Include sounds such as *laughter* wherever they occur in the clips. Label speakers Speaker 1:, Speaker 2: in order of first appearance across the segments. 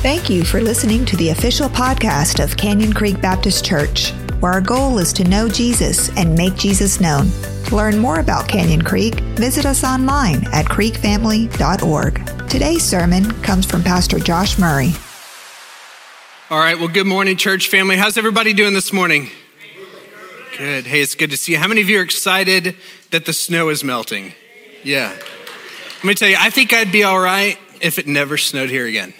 Speaker 1: Thank you for listening to the official podcast of Canyon Creek Baptist Church, where our goal is to know Jesus and make Jesus known. To learn more about Canyon Creek, visit us online at creekfamily.org. Today's sermon comes from Pastor Josh Murray.
Speaker 2: All right, well, good morning, church family. How's everybody doing this morning? Good. Hey, it's good to see you. How many of you are excited that the snow is melting? Yeah. Let me tell you, I think I'd be all right if it never snowed here again.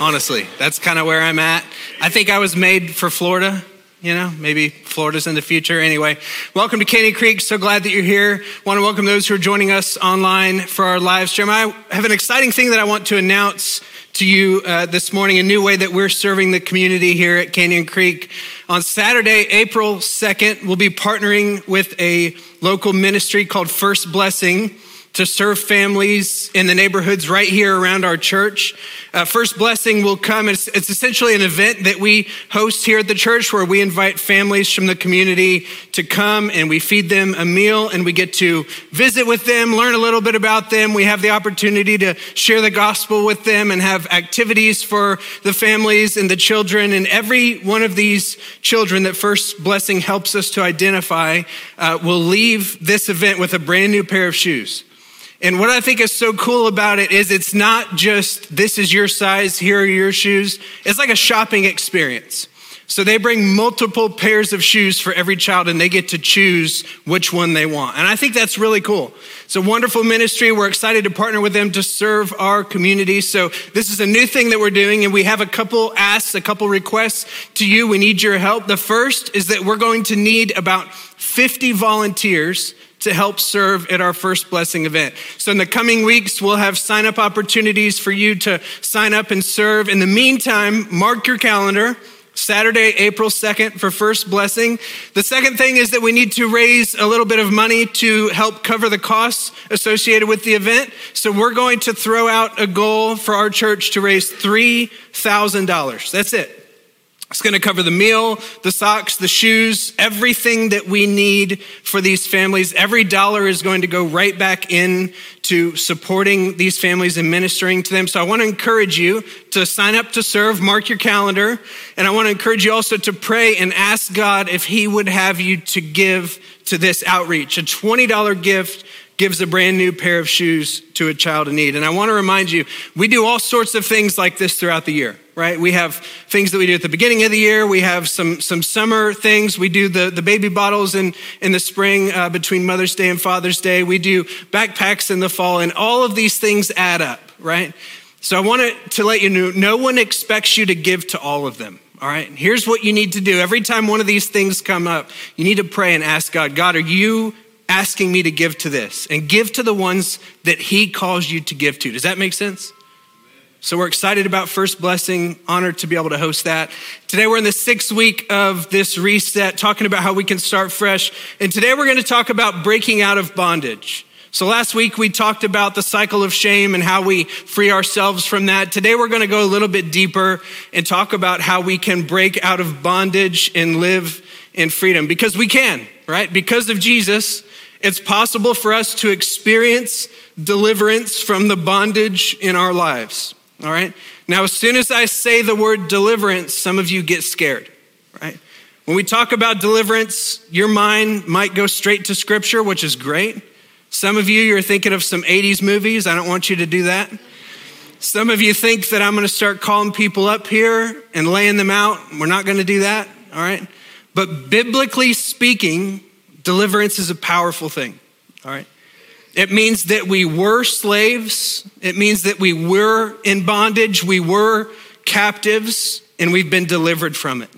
Speaker 2: Honestly, that's kind of where I'm at. I think I was made for Florida. You know, maybe Florida's in the future. Anyway, welcome to Canyon Creek. So glad that you're here. Want to welcome those who are joining us online for our live stream. I have an exciting thing that I want to announce to you uh, this morning, a new way that we're serving the community here at Canyon Creek. On Saturday, April 2nd, we'll be partnering with a local ministry called First Blessing to serve families in the neighborhoods right here around our church. Uh, First Blessing will come. It's, it's essentially an event that we host here at the church where we invite families from the community to come and we feed them a meal and we get to visit with them, learn a little bit about them. We have the opportunity to share the gospel with them and have activities for the families and the children. And every one of these children that First Blessing helps us to identify uh, will leave this event with a brand new pair of shoes. And what I think is so cool about it is it's not just this is your size, here are your shoes. It's like a shopping experience. So they bring multiple pairs of shoes for every child and they get to choose which one they want. And I think that's really cool. It's a wonderful ministry. We're excited to partner with them to serve our community. So this is a new thing that we're doing and we have a couple asks, a couple requests to you. We need your help. The first is that we're going to need about 50 volunteers to help serve at our first blessing event. So in the coming weeks, we'll have sign up opportunities for you to sign up and serve. In the meantime, mark your calendar. Saturday, April 2nd for First Blessing. The second thing is that we need to raise a little bit of money to help cover the costs associated with the event. So we're going to throw out a goal for our church to raise $3,000. That's it. It's going to cover the meal, the socks, the shoes, everything that we need for these families. Every dollar is going to go right back in to supporting these families and ministering to them. So I want to encourage you to sign up to serve, mark your calendar. And I want to encourage you also to pray and ask God if he would have you to give to this outreach. A $20 gift gives a brand new pair of shoes to a child in need. And I want to remind you, we do all sorts of things like this throughout the year, right? We have things that we do at the beginning of the year. We have some, some summer things. We do the, the baby bottles in, in the spring uh, between Mother's Day and Father's Day. We do backpacks in the fall, and all of these things add up, right? So I want to let you know, no one expects you to give to all of them. All right, here's what you need to do. Every time one of these things come up, you need to pray and ask God, God, are you asking me to give to this and give to the ones that he calls you to give to. Does that make sense? So we're excited about First Blessing, honored to be able to host that. Today we're in the sixth week of this reset, talking about how we can start fresh. And today we're going to talk about breaking out of bondage. So last week we talked about the cycle of shame and how we free ourselves from that. Today we're going to go a little bit deeper and talk about how we can break out of bondage and live in freedom because we can, right? Because of Jesus, it's possible for us to experience deliverance from the bondage in our lives. All right? Now, as soon as I say the word deliverance, some of you get scared, right? When we talk about deliverance, your mind might go straight to scripture, which is great. Some of you, you're thinking of some 80s movies. I don't want you to do that. Some of you think that I'm going to start calling people up here and laying them out. We're not going to do that, all right? But biblically speaking, Deliverance is a powerful thing, all right? It means that we were slaves. It means that we were in bondage. We were captives, and we've been delivered from it.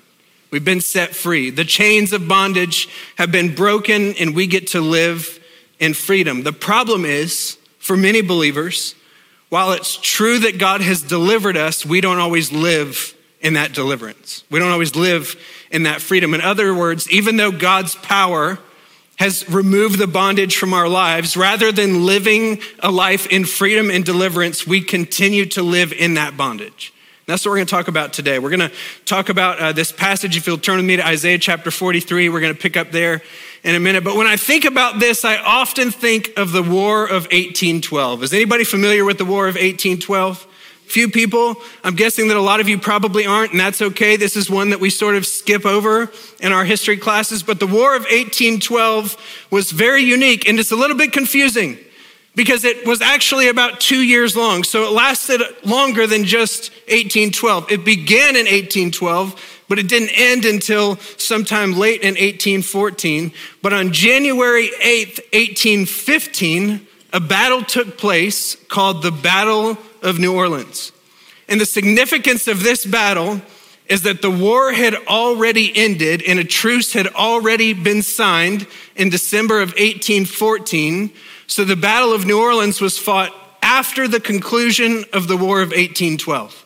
Speaker 2: We've been set free. The chains of bondage have been broken, and we get to live in freedom. The problem is, for many believers, while it's true that God has delivered us, we don't always live in that deliverance. We don't always live in that freedom. In other words, even though God's power has removed the bondage from our lives. Rather than living a life in freedom and deliverance, we continue to live in that bondage. That's what we're going to talk about today. We're going to talk about uh, this passage. If you'll turn with me to Isaiah chapter 43, we're going to pick up there in a minute. But when I think about this, I often think of the War of 1812. Is anybody familiar with the War of 1812? Few people. I'm guessing that a lot of you probably aren't, and that's okay. This is one that we sort of skip over in our history classes. But the War of 1812 was very unique, and it's a little bit confusing because it was actually about two years long. So it lasted longer than just 1812. It began in 1812, but it didn't end until sometime late in 1814. But on January 8th, 1815, a battle took place called the Battle of New Orleans. And the significance of this battle is that the war had already ended and a truce had already been signed in December of 1814 so the Battle of New Orleans was fought after the conclusion of the War of 1812.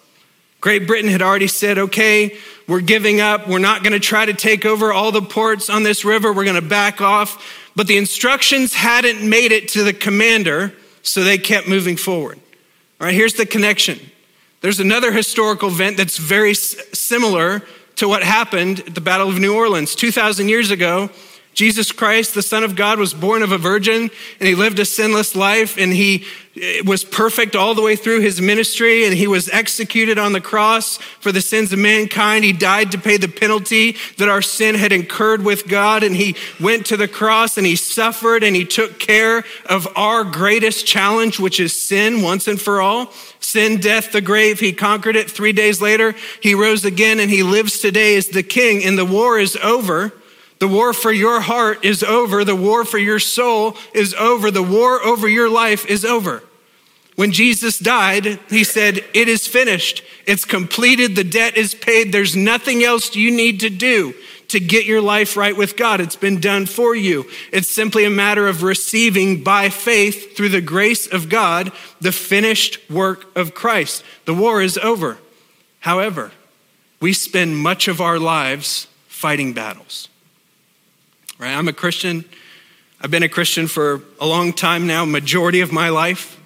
Speaker 2: Great Britain had already said, okay, we're giving up. We're not going to try to take over all the ports on this river. We're going to back off. But the instructions hadn't made it to the commander, so they kept moving forward. All right, here's the connection. There's another historical event that's very similar to what happened at the Battle of New Orleans. 2,000 years ago, Jesus Christ, the Son of God, was born of a virgin and he lived a sinless life and he eh, was perfect all the way through his ministry and he was executed on the cross for the sins of mankind. He died to pay the penalty that our sin had incurred with God and he went to the cross and he suffered and he took care of our greatest challenge, which is sin once and for all. Sin, death, the grave. He conquered it. Three days later, he rose again and he lives today as the king and the war is over. The war for your heart is over. The war for your soul is over. The war over your life is over. When Jesus died, he said, It is finished. It's completed. The debt is paid. There's nothing else you need to do to get your life right with God. It's been done for you. It's simply a matter of receiving by faith through the grace of God the finished work of Christ. The war is over. However, we spend much of our lives fighting battles right? I'm a Christian. I've been a Christian for a long time now, majority of my life.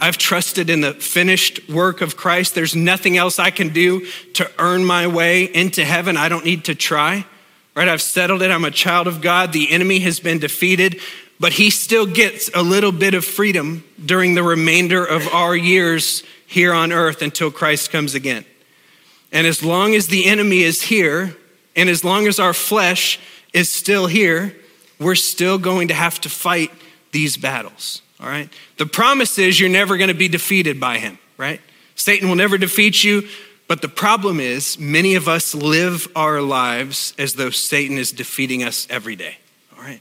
Speaker 2: I've trusted in the finished work of Christ. There's nothing else I can do to earn my way into heaven. I don't need to try. Right? I've settled it. I'm a child of God. The enemy has been defeated, but he still gets a little bit of freedom during the remainder of our years here on earth until Christ comes again. And as long as the enemy is here, and as long as our flesh is still here, we're still going to have to fight these battles. All right? The promise is you're never going to be defeated by him, right? Satan will never defeat you. But the problem is, many of us live our lives as though Satan is defeating us every day. All right?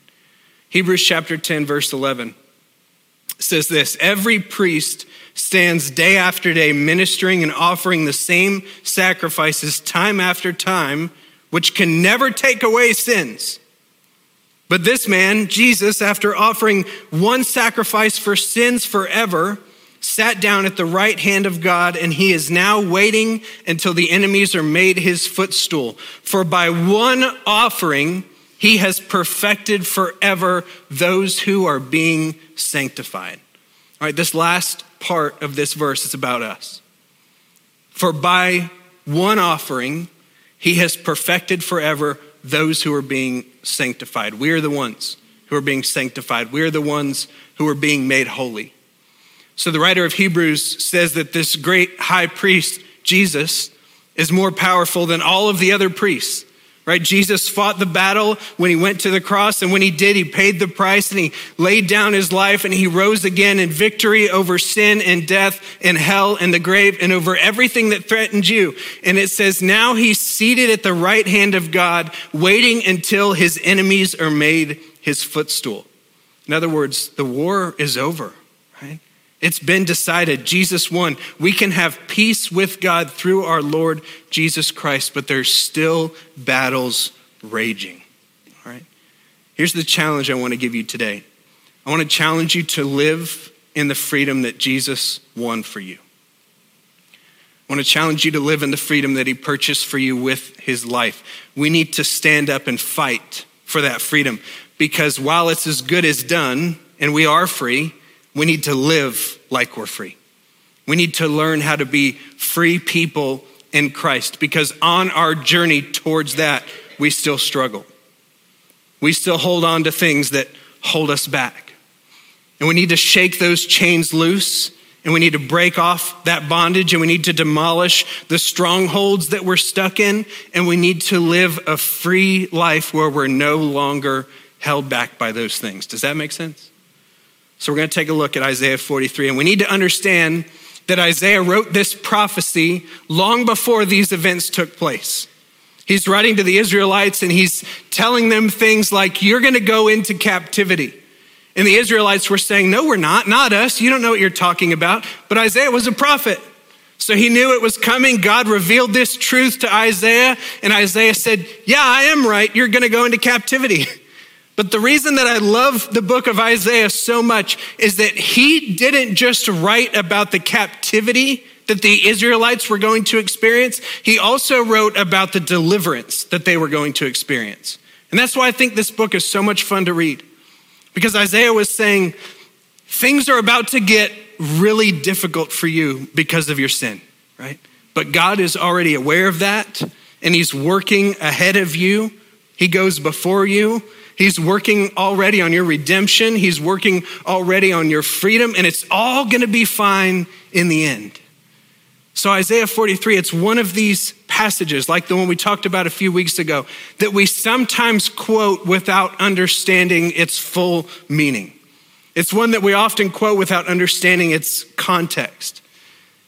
Speaker 2: Hebrews chapter 10, verse 11 says this Every priest stands day after day ministering and offering the same sacrifices time after time which can never take away sins. But this man, Jesus, after offering one sacrifice for sins forever, sat down at the right hand of God, and he is now waiting until the enemies are made his footstool. For by one offering, he has perfected forever those who are being sanctified. All right, this last part of this verse is about us. For by one offering, he has perfected forever those who are being sanctified. We are the ones who are being sanctified. We are the ones who are being made holy. So the writer of Hebrews says that this great high priest, Jesus, is more powerful than all of the other priests right? Jesus fought the battle when he went to the cross, and when he did, he paid the price and he laid down his life and he rose again in victory over sin and death and hell and the grave and over everything that threatened you. And it says, now he's seated at the right hand of God, waiting until his enemies are made his footstool. In other words, the war is over? It's been decided. Jesus won. We can have peace with God through our Lord Jesus Christ, but there's still battles raging. All right? Here's the challenge I want to give you today I want to challenge you to live in the freedom that Jesus won for you. I want to challenge you to live in the freedom that he purchased for you with his life. We need to stand up and fight for that freedom because while it's as good as done and we are free, we need to live like we're free. We need to learn how to be free people in Christ because on our journey towards that, we still struggle. We still hold on to things that hold us back. And we need to shake those chains loose and we need to break off that bondage and we need to demolish the strongholds that we're stuck in and we need to live a free life where we're no longer held back by those things. Does that make sense? So we're going to take a look at Isaiah 43 and we need to understand that Isaiah wrote this prophecy long before these events took place. He's writing to the Israelites and he's telling them things like, You're going to go into captivity. And the Israelites were saying, No, we're not, not us. You don't know what you're talking about. But Isaiah was a prophet. So he knew it was coming. God revealed this truth to Isaiah, and Isaiah said, Yeah, I am right. You're going to go into captivity. *laughs* But the reason that I love the book of Isaiah so much is that he didn't just write about the captivity that the Israelites were going to experience, he also wrote about the deliverance that they were going to experience. And that's why I think this book is so much fun to read. Because Isaiah was saying, things are about to get really difficult for you because of your sin, right? But God is already aware of that, and He's working ahead of you. He goes before you. He's working already on your redemption. He's working already on your freedom, and it's all going to be fine in the end. So, Isaiah 43, it's one of these passages, like the one we talked about a few weeks ago, that we sometimes quote without understanding its full meaning. It's one that we often quote without understanding its context.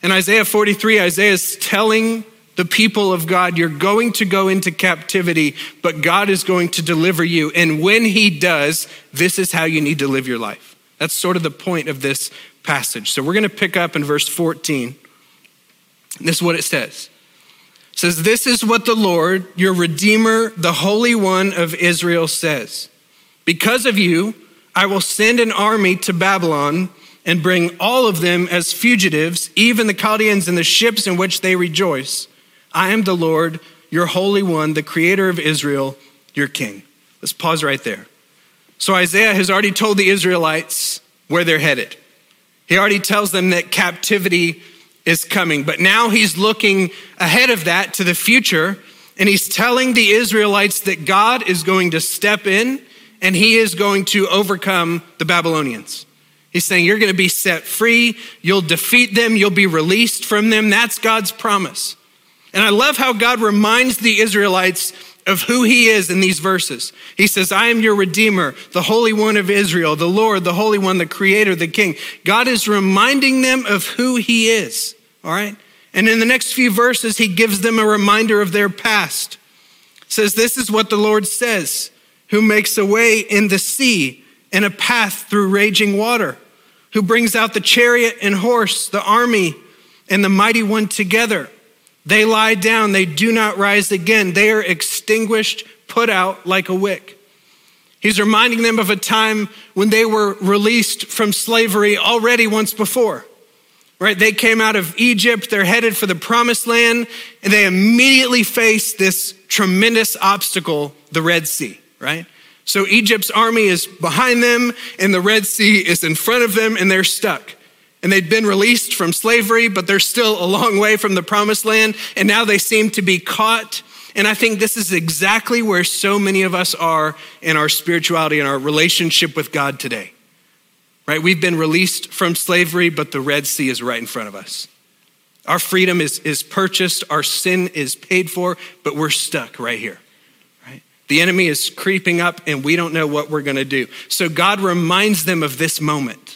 Speaker 2: In Isaiah 43, Isaiah is telling the people of God, you're going to go into captivity, but God is going to deliver you. And when He does, this is how you need to live your life. That's sort of the point of this passage. So we're going to pick up in verse 14. This is what it says. It says, This is what the Lord, your Redeemer, the Holy One of Israel, says. Because of you, I will send an army to Babylon and bring all of them as fugitives, even the Chaldeans and the ships in which they rejoice. I am the Lord, your Holy One, the Creator of Israel, your King. Let's pause right there. So Isaiah has already told the Israelites where they're headed. He already tells them that captivity is coming. But now he's looking ahead of that to the future, and he's telling the Israelites that God is going to step in and he is going to overcome the Babylonians. He's saying, You're going to be set free, you'll defeat them, you'll be released from them. That's God's promise. And I love how God reminds the Israelites of who he is in these verses. He says, I am your Redeemer, the Holy One of Israel, the Lord, the Holy One, the Creator, the King. God is reminding them of who he is, all right? And in the next few verses, he gives them a reminder of their past. says, This is what the Lord says, who makes a way in the sea and a path through raging water, who brings out the chariot and horse, the army and the mighty one together. They lie down, they do not rise again. They are extinguished, put out like a wick. He's reminding them of a time when they were released from slavery already once before. Right? They came out of Egypt, they're headed for the promised land, and they immediately face this tremendous obstacle, the Red Sea, right? So Egypt's army is behind them, and the Red Sea is in front of them, and they're stuck and they'd been released from slavery, but they're still a long way from the promised land. And now they seem to be caught. And I think this is exactly where so many of us are in our spirituality and our relationship with God today. Right? We've been released from slavery, but the Red Sea is right in front of us. Our freedom is, is purchased, our sin is paid for, but we're stuck right here. Right? The enemy is creeping up, and we don't know what we're going to do. So God reminds them of this moment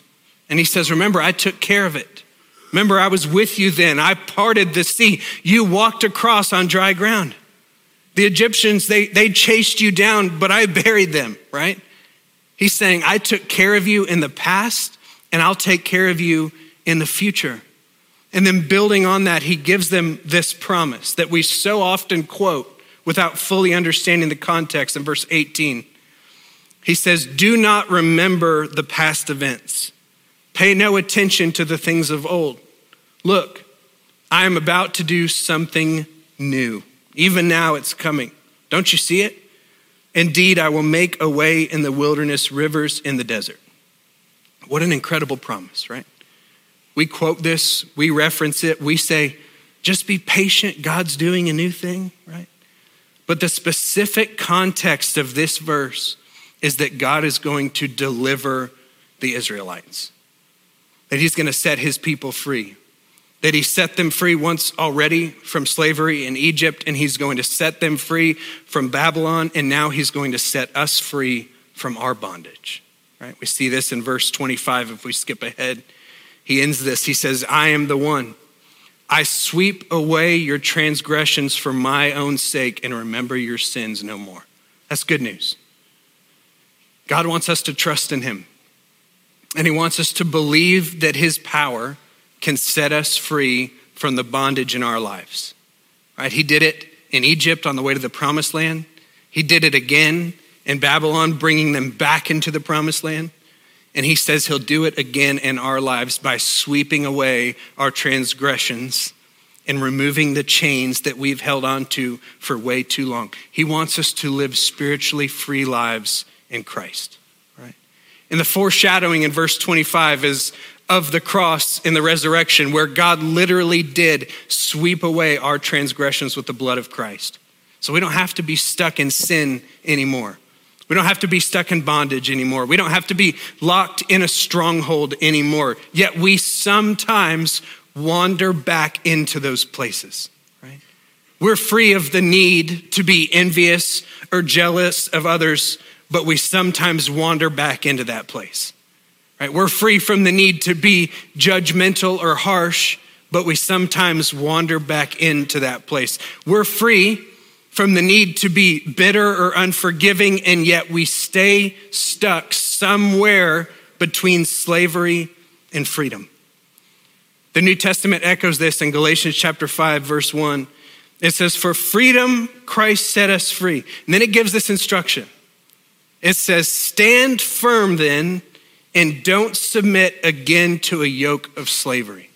Speaker 2: and he says, Remember, I took care of it. Remember, I was with you then. I parted the sea. You walked across on dry ground. The Egyptians, they, they chased you down, but I buried them, right? He's saying, I took care of you in the past, and I'll take care of you in the future. And then building on that, he gives them this promise that we so often quote without fully understanding the context in verse 18. He says, Do not remember the past events Pay no attention to the things of old. Look, I am about to do something new. Even now it's coming. Don't you see it? Indeed, I will make a way in the wilderness, rivers in the desert. What an incredible promise, right? We quote this, we reference it, we say, just be patient, God's doing a new thing, right? But the specific context of this verse is that God is going to deliver the Israelites. That he's going to set his people free. That he set them free once already from slavery in Egypt, and he's going to set them free from Babylon, and now he's going to set us free from our bondage. Right? We see this in verse 25 if we skip ahead. He ends this. He says, I am the one. I sweep away your transgressions for my own sake and remember your sins no more. That's good news. God wants us to trust in him. And he wants us to believe that his power can set us free from the bondage in our lives. Right? He did it in Egypt on the way to the promised land. He did it again in Babylon, bringing them back into the promised land. And he says he'll do it again in our lives by sweeping away our transgressions and removing the chains that we've held on to for way too long. He wants us to live spiritually free lives in Christ. And the foreshadowing in verse 25 is of the cross in the resurrection, where God literally did sweep away our transgressions with the blood of Christ. So we don't have to be stuck in sin anymore. We don't have to be stuck in bondage anymore. We don't have to be locked in a stronghold anymore. Yet we sometimes wander back into those places, right? We're free of the need to be envious or jealous of others but we sometimes wander back into that place. Right? We're free from the need to be judgmental or harsh, but we sometimes wander back into that place. We're free from the need to be bitter or unforgiving, and yet we stay stuck somewhere between slavery and freedom. The New Testament echoes this in Galatians chapter 5, verse 1. It says, For freedom Christ set us free. And then it gives this instruction it says, Stand firm then, and don't submit again to a yoke of slavery.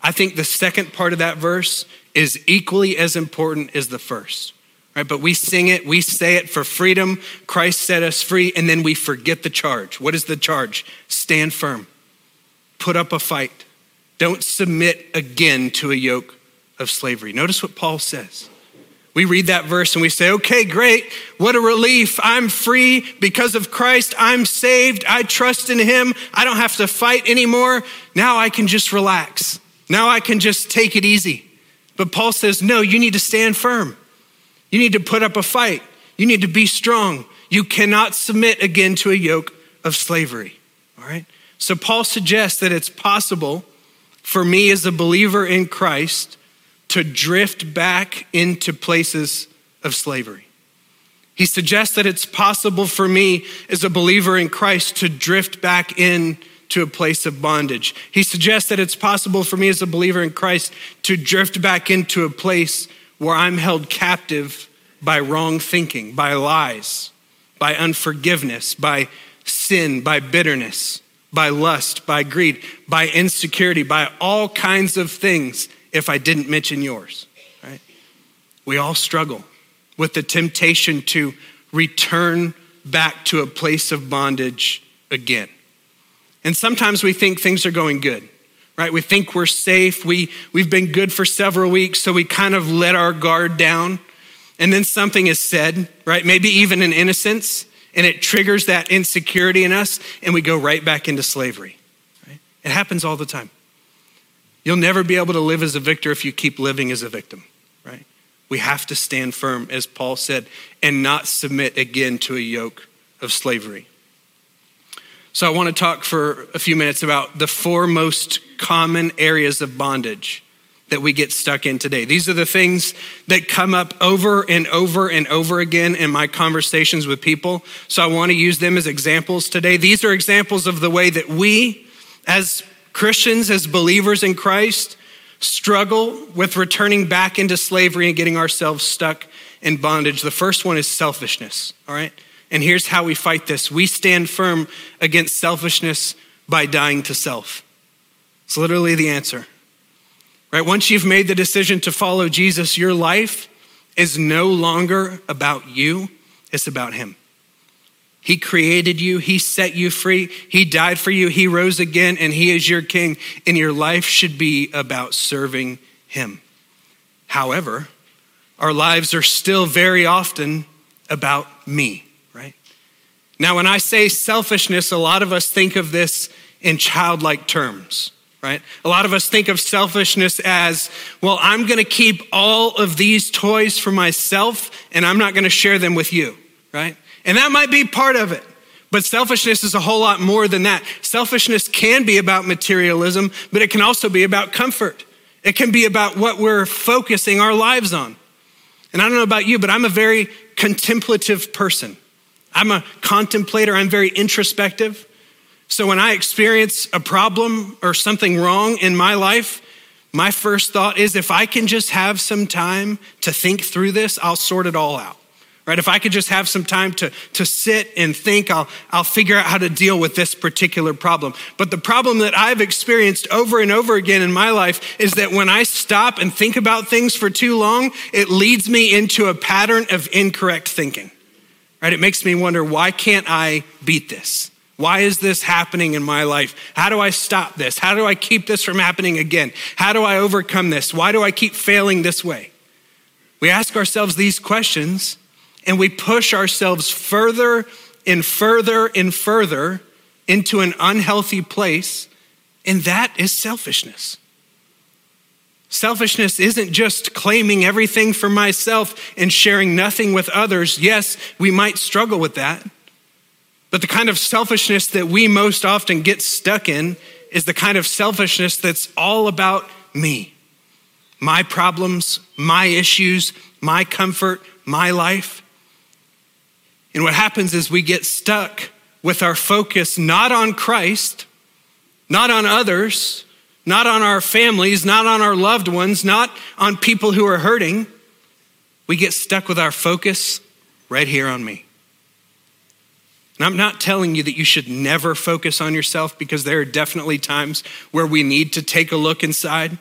Speaker 2: I think the second part of that verse is equally as important as the first. Right, but we sing it, we say it for freedom. Christ set us free, and then we forget the charge. What is the charge? Stand firm, put up a fight, don't submit again to a yoke of slavery. Notice what Paul says. We read that verse and we say, okay, great. What a relief. I'm free because of Christ. I'm saved. I trust in Him. I don't have to fight anymore. Now I can just relax. Now I can just take it easy. But Paul says, no, you need to stand firm. You need to put up a fight. You need to be strong. You cannot submit again to a yoke of slavery. All right? So Paul suggests that it's possible for me as a believer in Christ to drift back into places of slavery. He suggests that it's possible for me as a believer in Christ to drift back into a place of bondage. He suggests that it's possible for me as a believer in Christ to drift back into a place where I'm held captive by wrong thinking, by lies, by unforgiveness, by sin, by bitterness, by lust, by greed, by insecurity, by all kinds of things if I didn't mention yours, right? We all struggle with the temptation to return back to a place of bondage again. And sometimes we think things are going good, right? We think we're safe. We, we've been good for several weeks, so we kind of let our guard down. And then something is said, right? Maybe even an innocence, and it triggers that insecurity in us, and we go right back into slavery. Right? It happens all the time. You'll never be able to live as a victor if you keep living as a victim, right? We have to stand firm, as Paul said, and not submit again to a yoke of slavery. So, I want to talk for a few minutes about the four most common areas of bondage that we get stuck in today. These are the things that come up over and over and over again in my conversations with people. So, I want to use them as examples today. These are examples of the way that we, as Christians, as believers in Christ, struggle with returning back into slavery and getting ourselves stuck in bondage. The first one is selfishness, all right? And here's how we fight this we stand firm against selfishness by dying to self. It's literally the answer. Right? Once you've made the decision to follow Jesus, your life is no longer about you, it's about Him. He created you, He set you free, He died for you, He rose again, and He is your King. And your life should be about serving Him. However, our lives are still very often about me, right? Now, when I say selfishness, a lot of us think of this in childlike terms, right? A lot of us think of selfishness as, well, I'm to keep all of these toys for myself and I'm not to share them with you, right? And that might be part of it. But selfishness is a whole lot more than that. Selfishness can be about materialism, but it can also be about comfort. It can be about what we're focusing our lives on. And I don't know about you, but I'm a very contemplative person. I'm a contemplator, I'm very introspective. So when I experience a problem or something wrong in my life, my first thought is if I can just have some time to think through this, I'll sort it all out. Right? If I could just have some time to, to sit and think, I'll, I'll figure out how to deal with this particular problem. But the problem that I've experienced over and over again in my life is that when I stop and think about things for too long, it leads me into a pattern of incorrect thinking. Right? It makes me wonder, why can't I beat this? Why is this happening in my life? How do I stop this? How do I keep this from happening again? How do I overcome this? Why do I keep failing this way? We ask ourselves these questions and we push ourselves further and further and further into an unhealthy place, and that is selfishness. Selfishness isn't just claiming everything for myself and sharing nothing with others. Yes, we might struggle with that. But the kind of selfishness that we most often get stuck in is the kind of selfishness that's all about me, my problems, my issues, my comfort, my life. And what happens is we get stuck with our focus not on Christ, not on others, not on our families, not on our loved ones, not on people who are hurting. We get stuck with our focus right here on me. And I'm not telling you that you should never focus on yourself because there are definitely times where we need to take a look inside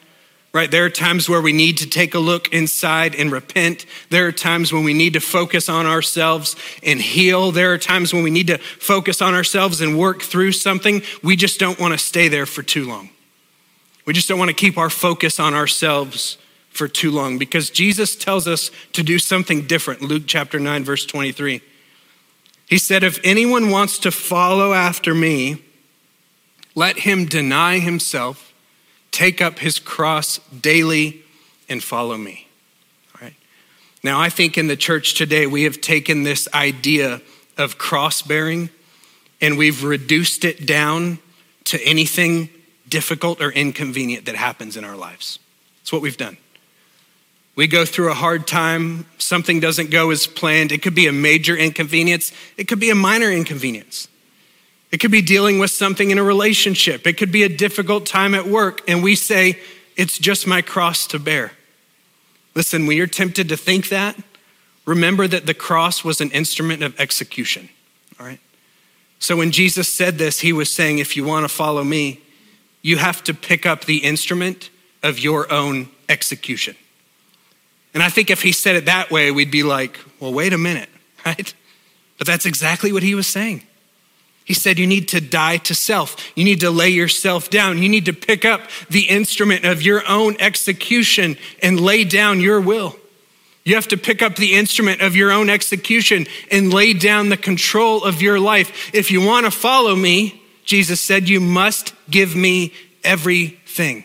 Speaker 2: right? There are times where we need to take a look inside and repent. There are times when we need to focus on ourselves and heal. There are times when we need to focus on ourselves and work through something. We just don't want to stay there for too long. We just don't want to keep our focus on ourselves for too long because Jesus tells us to do something different. Luke chapter 9, verse 23. He said, If anyone wants to follow after me, let him deny himself take up his cross daily and follow me. All right. Now, I think in the church today, we have taken this idea of cross bearing and we've reduced it down to anything difficult or inconvenient that happens in our lives. That's what we've done. We go through a hard time, something doesn't go as planned. It could be a major inconvenience, it could be a minor inconvenience. It could be dealing with something in a relationship. It could be a difficult time at work, and we say, It's just my cross to bear. Listen, when you're tempted to think that, remember that the cross was an instrument of execution, all right? So when Jesus said this, he was saying, If you want to follow me, you have to pick up the instrument of your own execution. And I think if he said it that way, we'd be like, Well, wait a minute, *laughs* right? But that's exactly what he was saying. He said, You need to die to self. You need to lay yourself down. You need to pick up the instrument of your own execution and lay down your will. You have to pick up the instrument of your own execution and lay down the control of your life. If you want to follow me, Jesus said, you must give me everything.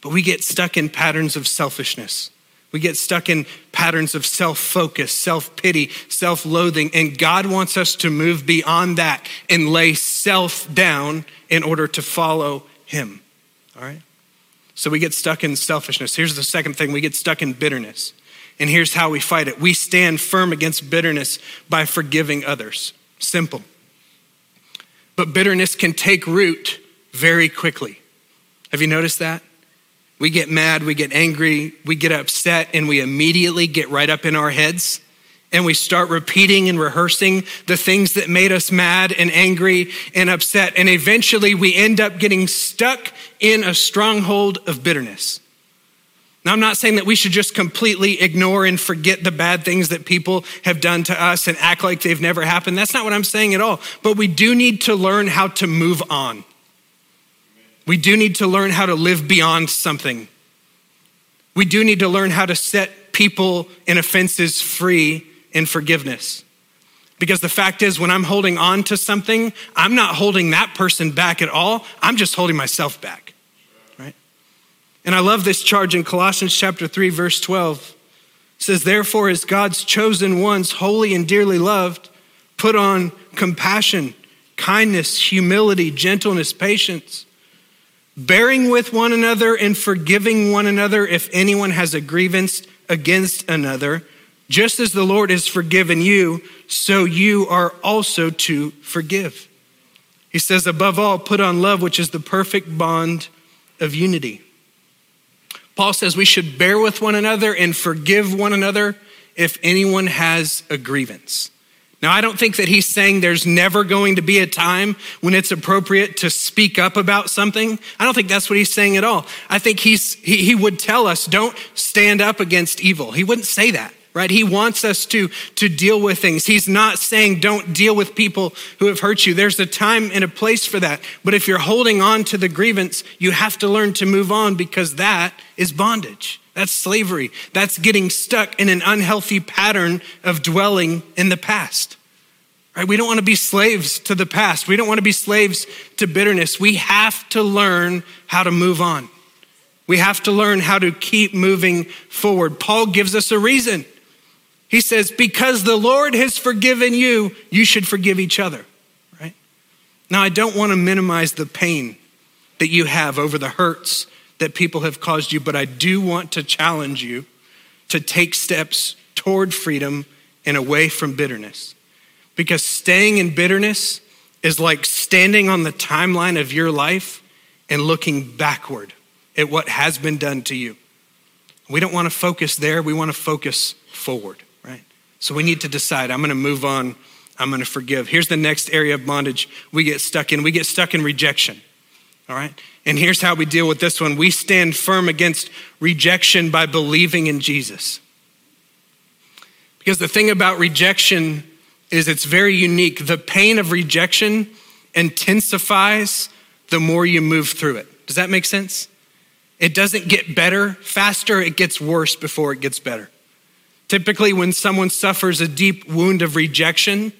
Speaker 2: But we get stuck in patterns of selfishness. We get stuck in patterns of self focus, self pity, self loathing, and God wants us to move beyond that and lay self down in order to follow Him. All right? So we get stuck in selfishness. Here's the second thing we get stuck in bitterness. And here's how we fight it we stand firm against bitterness by forgiving others. Simple. But bitterness can take root very quickly. Have you noticed that? We get mad, we get angry, we get upset, and we immediately get right up in our heads and we start repeating and rehearsing the things that made us mad and angry and upset. And eventually we end up getting stuck in a stronghold of bitterness. Now, I'm not saying that we should just completely ignore and forget the bad things that people have done to us and act like they've never happened. That's not what I'm saying at all. But we do need to learn how to move on. We do need to learn how to live beyond something. We do need to learn how to set people and offenses free in forgiveness. Because the fact is, when I'm holding on to something, I'm not holding that person back at all. I'm just holding myself back, right? And I love this charge in Colossians chapter 3, verse 12. It says, Therefore, as God's chosen ones, holy and dearly loved, put on compassion, kindness, humility, gentleness, patience, bearing with one another and forgiving one another if anyone has a grievance against another. Just as the Lord has forgiven you, so you are also to forgive. He says, above all, put on love, which is the perfect bond of unity. Paul says we should bear with one another and forgive one another if anyone has a grievance. Now, I don't think that he's saying there's never going to be a time when it's appropriate to speak up about something. I don't think that's what he's saying at all. I think he's, he, he would tell us, don't stand up against evil. He wouldn't say that right? He wants us to, to deal with things. He's not saying don't deal with people who have hurt you. There's a time and a place for that. But if you're holding on to the grievance, you have to learn to move on because that is bondage. That's slavery. That's getting stuck in an unhealthy pattern of dwelling in the past. Right? We don't want to be slaves to the past. We don't want to be slaves to bitterness. We have to learn how to move on. We have to learn how to keep moving forward. Paul gives us a reason. He says, Because the Lord has forgiven you, you should forgive each other. Right? Now, I don't want to minimize the pain that you have over the hurts that people have caused you, but I do want to challenge you to take steps toward freedom and away from bitterness. Because staying in bitterness is like standing on the timeline of your life and looking backward at what has been done to you. We don't want to focus there, we want to focus forward, right? So we need to decide I'm going to move on, I'm going to forgive. Here's the next area of bondage we get stuck in we get stuck in rejection, all right? And here's how we deal with this one we stand firm against rejection by believing in Jesus. Because the thing about rejection is it's very unique. The pain of rejection intensifies the more you move through it. Does that make sense? It doesn't get better faster, it gets worse before it gets better. Typically, when someone suffers a deep wound of rejection,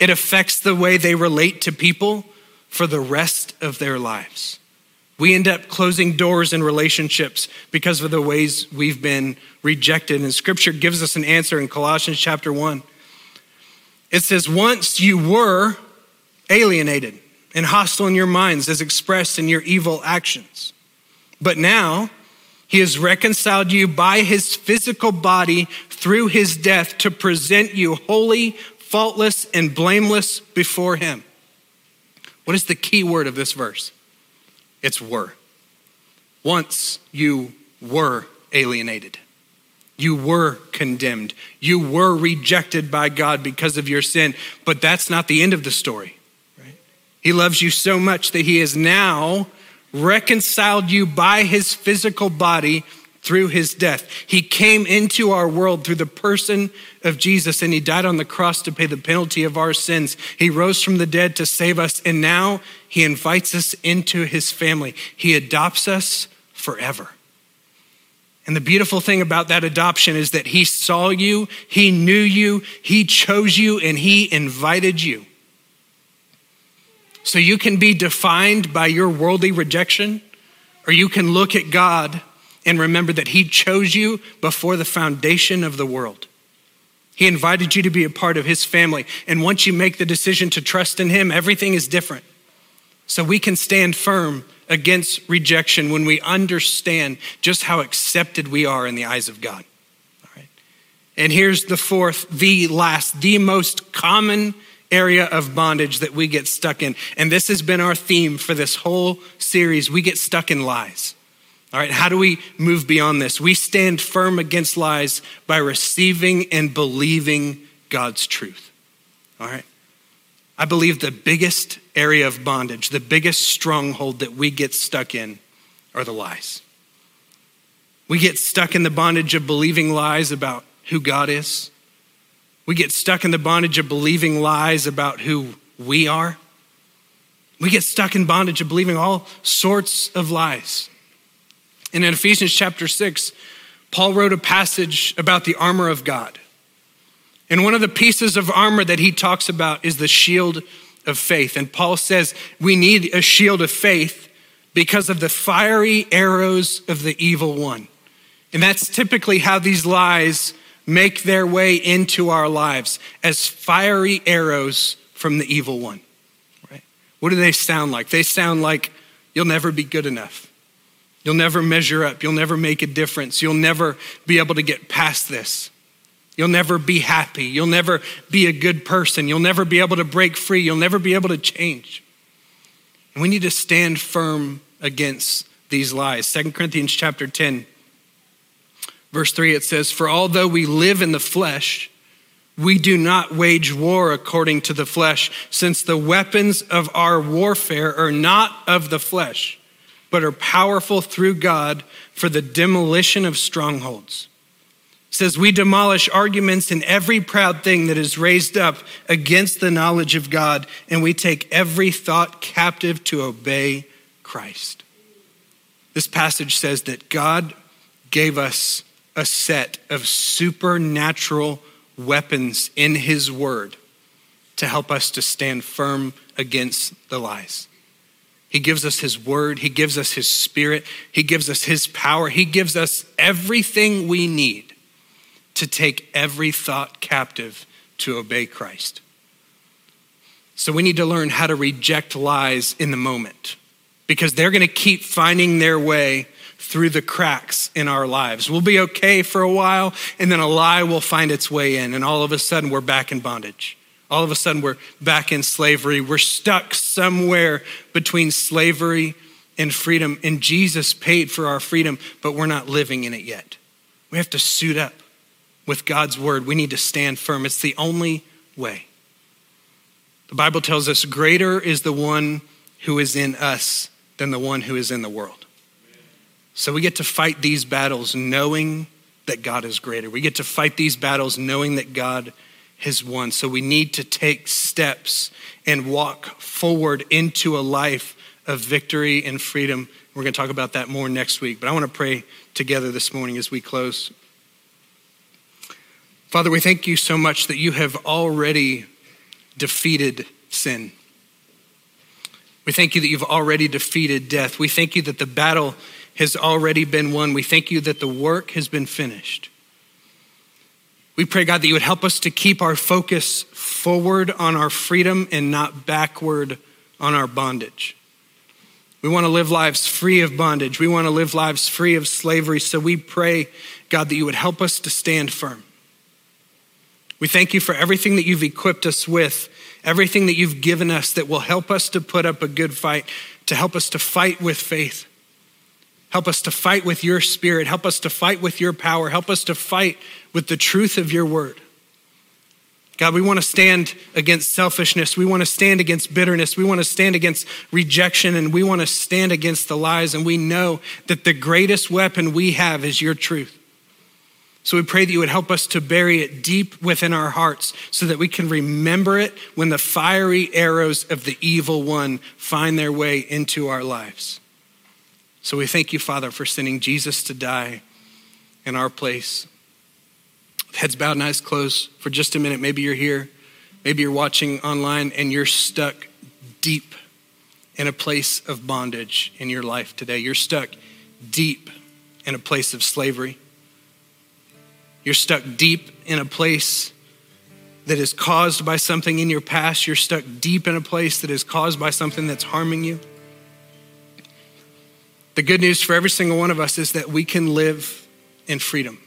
Speaker 2: it affects the way they relate to people for the rest of their lives. We end up closing doors in relationships because of the ways we've been rejected. And scripture gives us an answer in Colossians chapter 1. It says, Once you were alienated and hostile in your minds, as expressed in your evil actions. But now, he has reconciled you by his physical body through his death to present you holy, faultless, and blameless before him. What is the key word of this verse? It's were. Once you were alienated. You were condemned. You were rejected by God because of your sin. But that's not the end of the story. Right? He loves you so much that He has now reconciled you by His physical body through his death. He came into our world through the person of Jesus and he died on the cross to pay the penalty of our sins. He rose from the dead to save us and now he invites us into his family. He adopts us forever. And the beautiful thing about that adoption is that he saw you, he knew you, he chose you, and he invited you. So you can be defined by your worldly rejection, or you can look at God and remember that He chose you before the foundation of the world. He invited you to be a part of His family. And once you make the decision to trust in Him, everything is different. So we can stand firm against rejection when we understand just how accepted we are in the eyes of God. All right. And here's the fourth, the last, the most common area of bondage that we get stuck in. And this has been our theme for this whole series. We get stuck in lies. All right, how do we move beyond this? We stand firm against lies by receiving and believing God's truth. All right. I believe the biggest area of bondage, the biggest stronghold that we get stuck in are the lies. We get stuck in the bondage of believing lies about who God is. We get stuck in the bondage of believing lies about who we are. We get stuck in bondage of believing all sorts of lies. And in Ephesians chapter 6, Paul wrote a passage about the armor of God. And one of the pieces of armor that he talks about is the shield of faith. And Paul says we need a shield of faith because of the fiery arrows of the evil one. And that's typically how these lies make their way into our lives as fiery arrows from the evil one. Right? What do they sound like? They sound like you'll never be good enough. You'll never measure up. You'll never make a difference. You'll never be able to get past this. You'll never be happy. You'll never be a good person. You'll never be able to break free. You'll never be able to change. And we need to stand firm against these lies. Second Corinthians chapter 10, verse 3, it says, For although we live in the flesh, we do not wage war according to the flesh, since the weapons of our warfare are not of the flesh, but are powerful through God for the demolition of strongholds says, We demolish arguments and every proud thing that is raised up against the knowledge of God, and we take every thought captive to obey Christ. This passage says that God gave us a set of supernatural weapons in His Word to help us to stand firm against the lies. He gives us His Word, He gives us His Spirit, He gives us His power, He gives us everything we need to take every thought captive to obey Christ. So we need to learn how to reject lies in the moment because they're going to keep finding their way through the cracks in our lives. We'll be okay for a while, and then a lie will find its way in, and all of a sudden we're back in bondage. All of a sudden we're back in slavery. We're stuck somewhere between slavery and freedom, and Jesus paid for our freedom, but we're not living in it yet. We have to suit up with God's word, we need to stand firm. It's the only way. The Bible tells us greater is the one who is in us than the one who is in the world. So we get to fight these battles knowing that God is greater. We get to fight these battles knowing that God has won. So we need to take steps and walk forward into a life of victory and freedom. We're going to talk about that more next week. But I want to pray together this morning as we close. Father, we thank you so much that you have already defeated sin. We thank you that you've already defeated death. We thank you that the battle has already been won. We thank you that the work has been finished. We pray, God, that you would help us to keep our focus forward on our freedom and not backward on our bondage. We want to live lives free of bondage. We want to live lives free of slavery. So we pray, God, that you would help us to stand firm. We thank you for everything that you've equipped us with, everything that you've given us that will help us to put up a good fight, to help us to fight with faith. Help us to fight with your spirit. Help us to fight with your power. Help us to fight with the truth of your word. God, we want to stand against selfishness. We want to stand against bitterness. We want to stand against rejection and we want to stand against the lies. And we know that the greatest weapon we have is your truth. So we pray that you would help us to bury it deep within our hearts so that we can remember it when the fiery arrows of the evil one find their way into our lives. So we thank you, Father, for sending Jesus to die in our place. Heads bowed and eyes closed for just a minute. Maybe you're here, maybe you're watching online, and you're stuck deep in a place of bondage in your life today. You're stuck deep in a place of slavery. You're stuck deep in a place that is caused by something in your past. You're stuck deep in a place that is caused by something that's harming you. The good news for every single one of us is that we can live in freedom.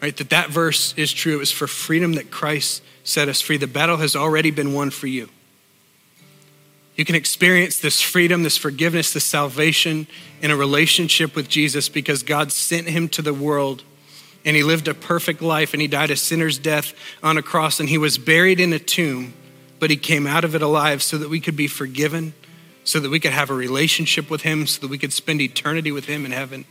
Speaker 2: Right? That that verse is true. It was for freedom that Christ set us free. The battle has already been won for you. You can experience this freedom, this forgiveness, this salvation in a relationship with Jesus because God sent him to the world and he lived a perfect life and he died a sinner's death on a cross and he was buried in a tomb, but he came out of it alive so that we could be forgiven, so that we could have a relationship with him, so that we could spend eternity with him in heaven.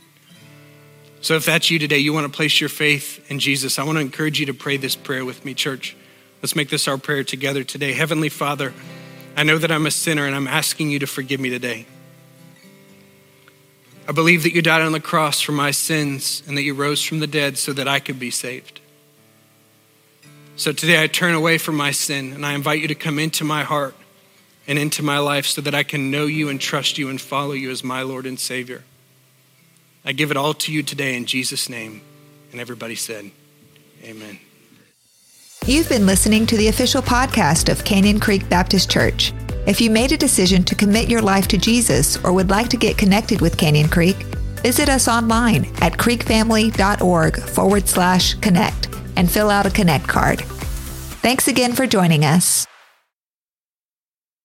Speaker 2: So if that's you today, you want to place your faith in Jesus, I want to encourage you to pray this prayer with me, church. Let's make this our prayer together today. Heavenly Father, I know that I'm a sinner and I'm asking you to forgive me today. I believe that you died on the cross for my sins and that you rose from the dead so that I could be saved. So today I turn away from my sin and I invite you to come into my heart and into my life so that I can know you and trust you and follow you as my Lord and Savior. I give it all to you today in Jesus' name. And everybody said, Amen.
Speaker 1: You've been listening to the official podcast of Canyon Creek Baptist Church. If you made a decision to commit your life to Jesus or would like to get connected with Canyon Creek, visit us online at creekfamily.org forward slash connect and fill out a connect card. Thanks again for joining us.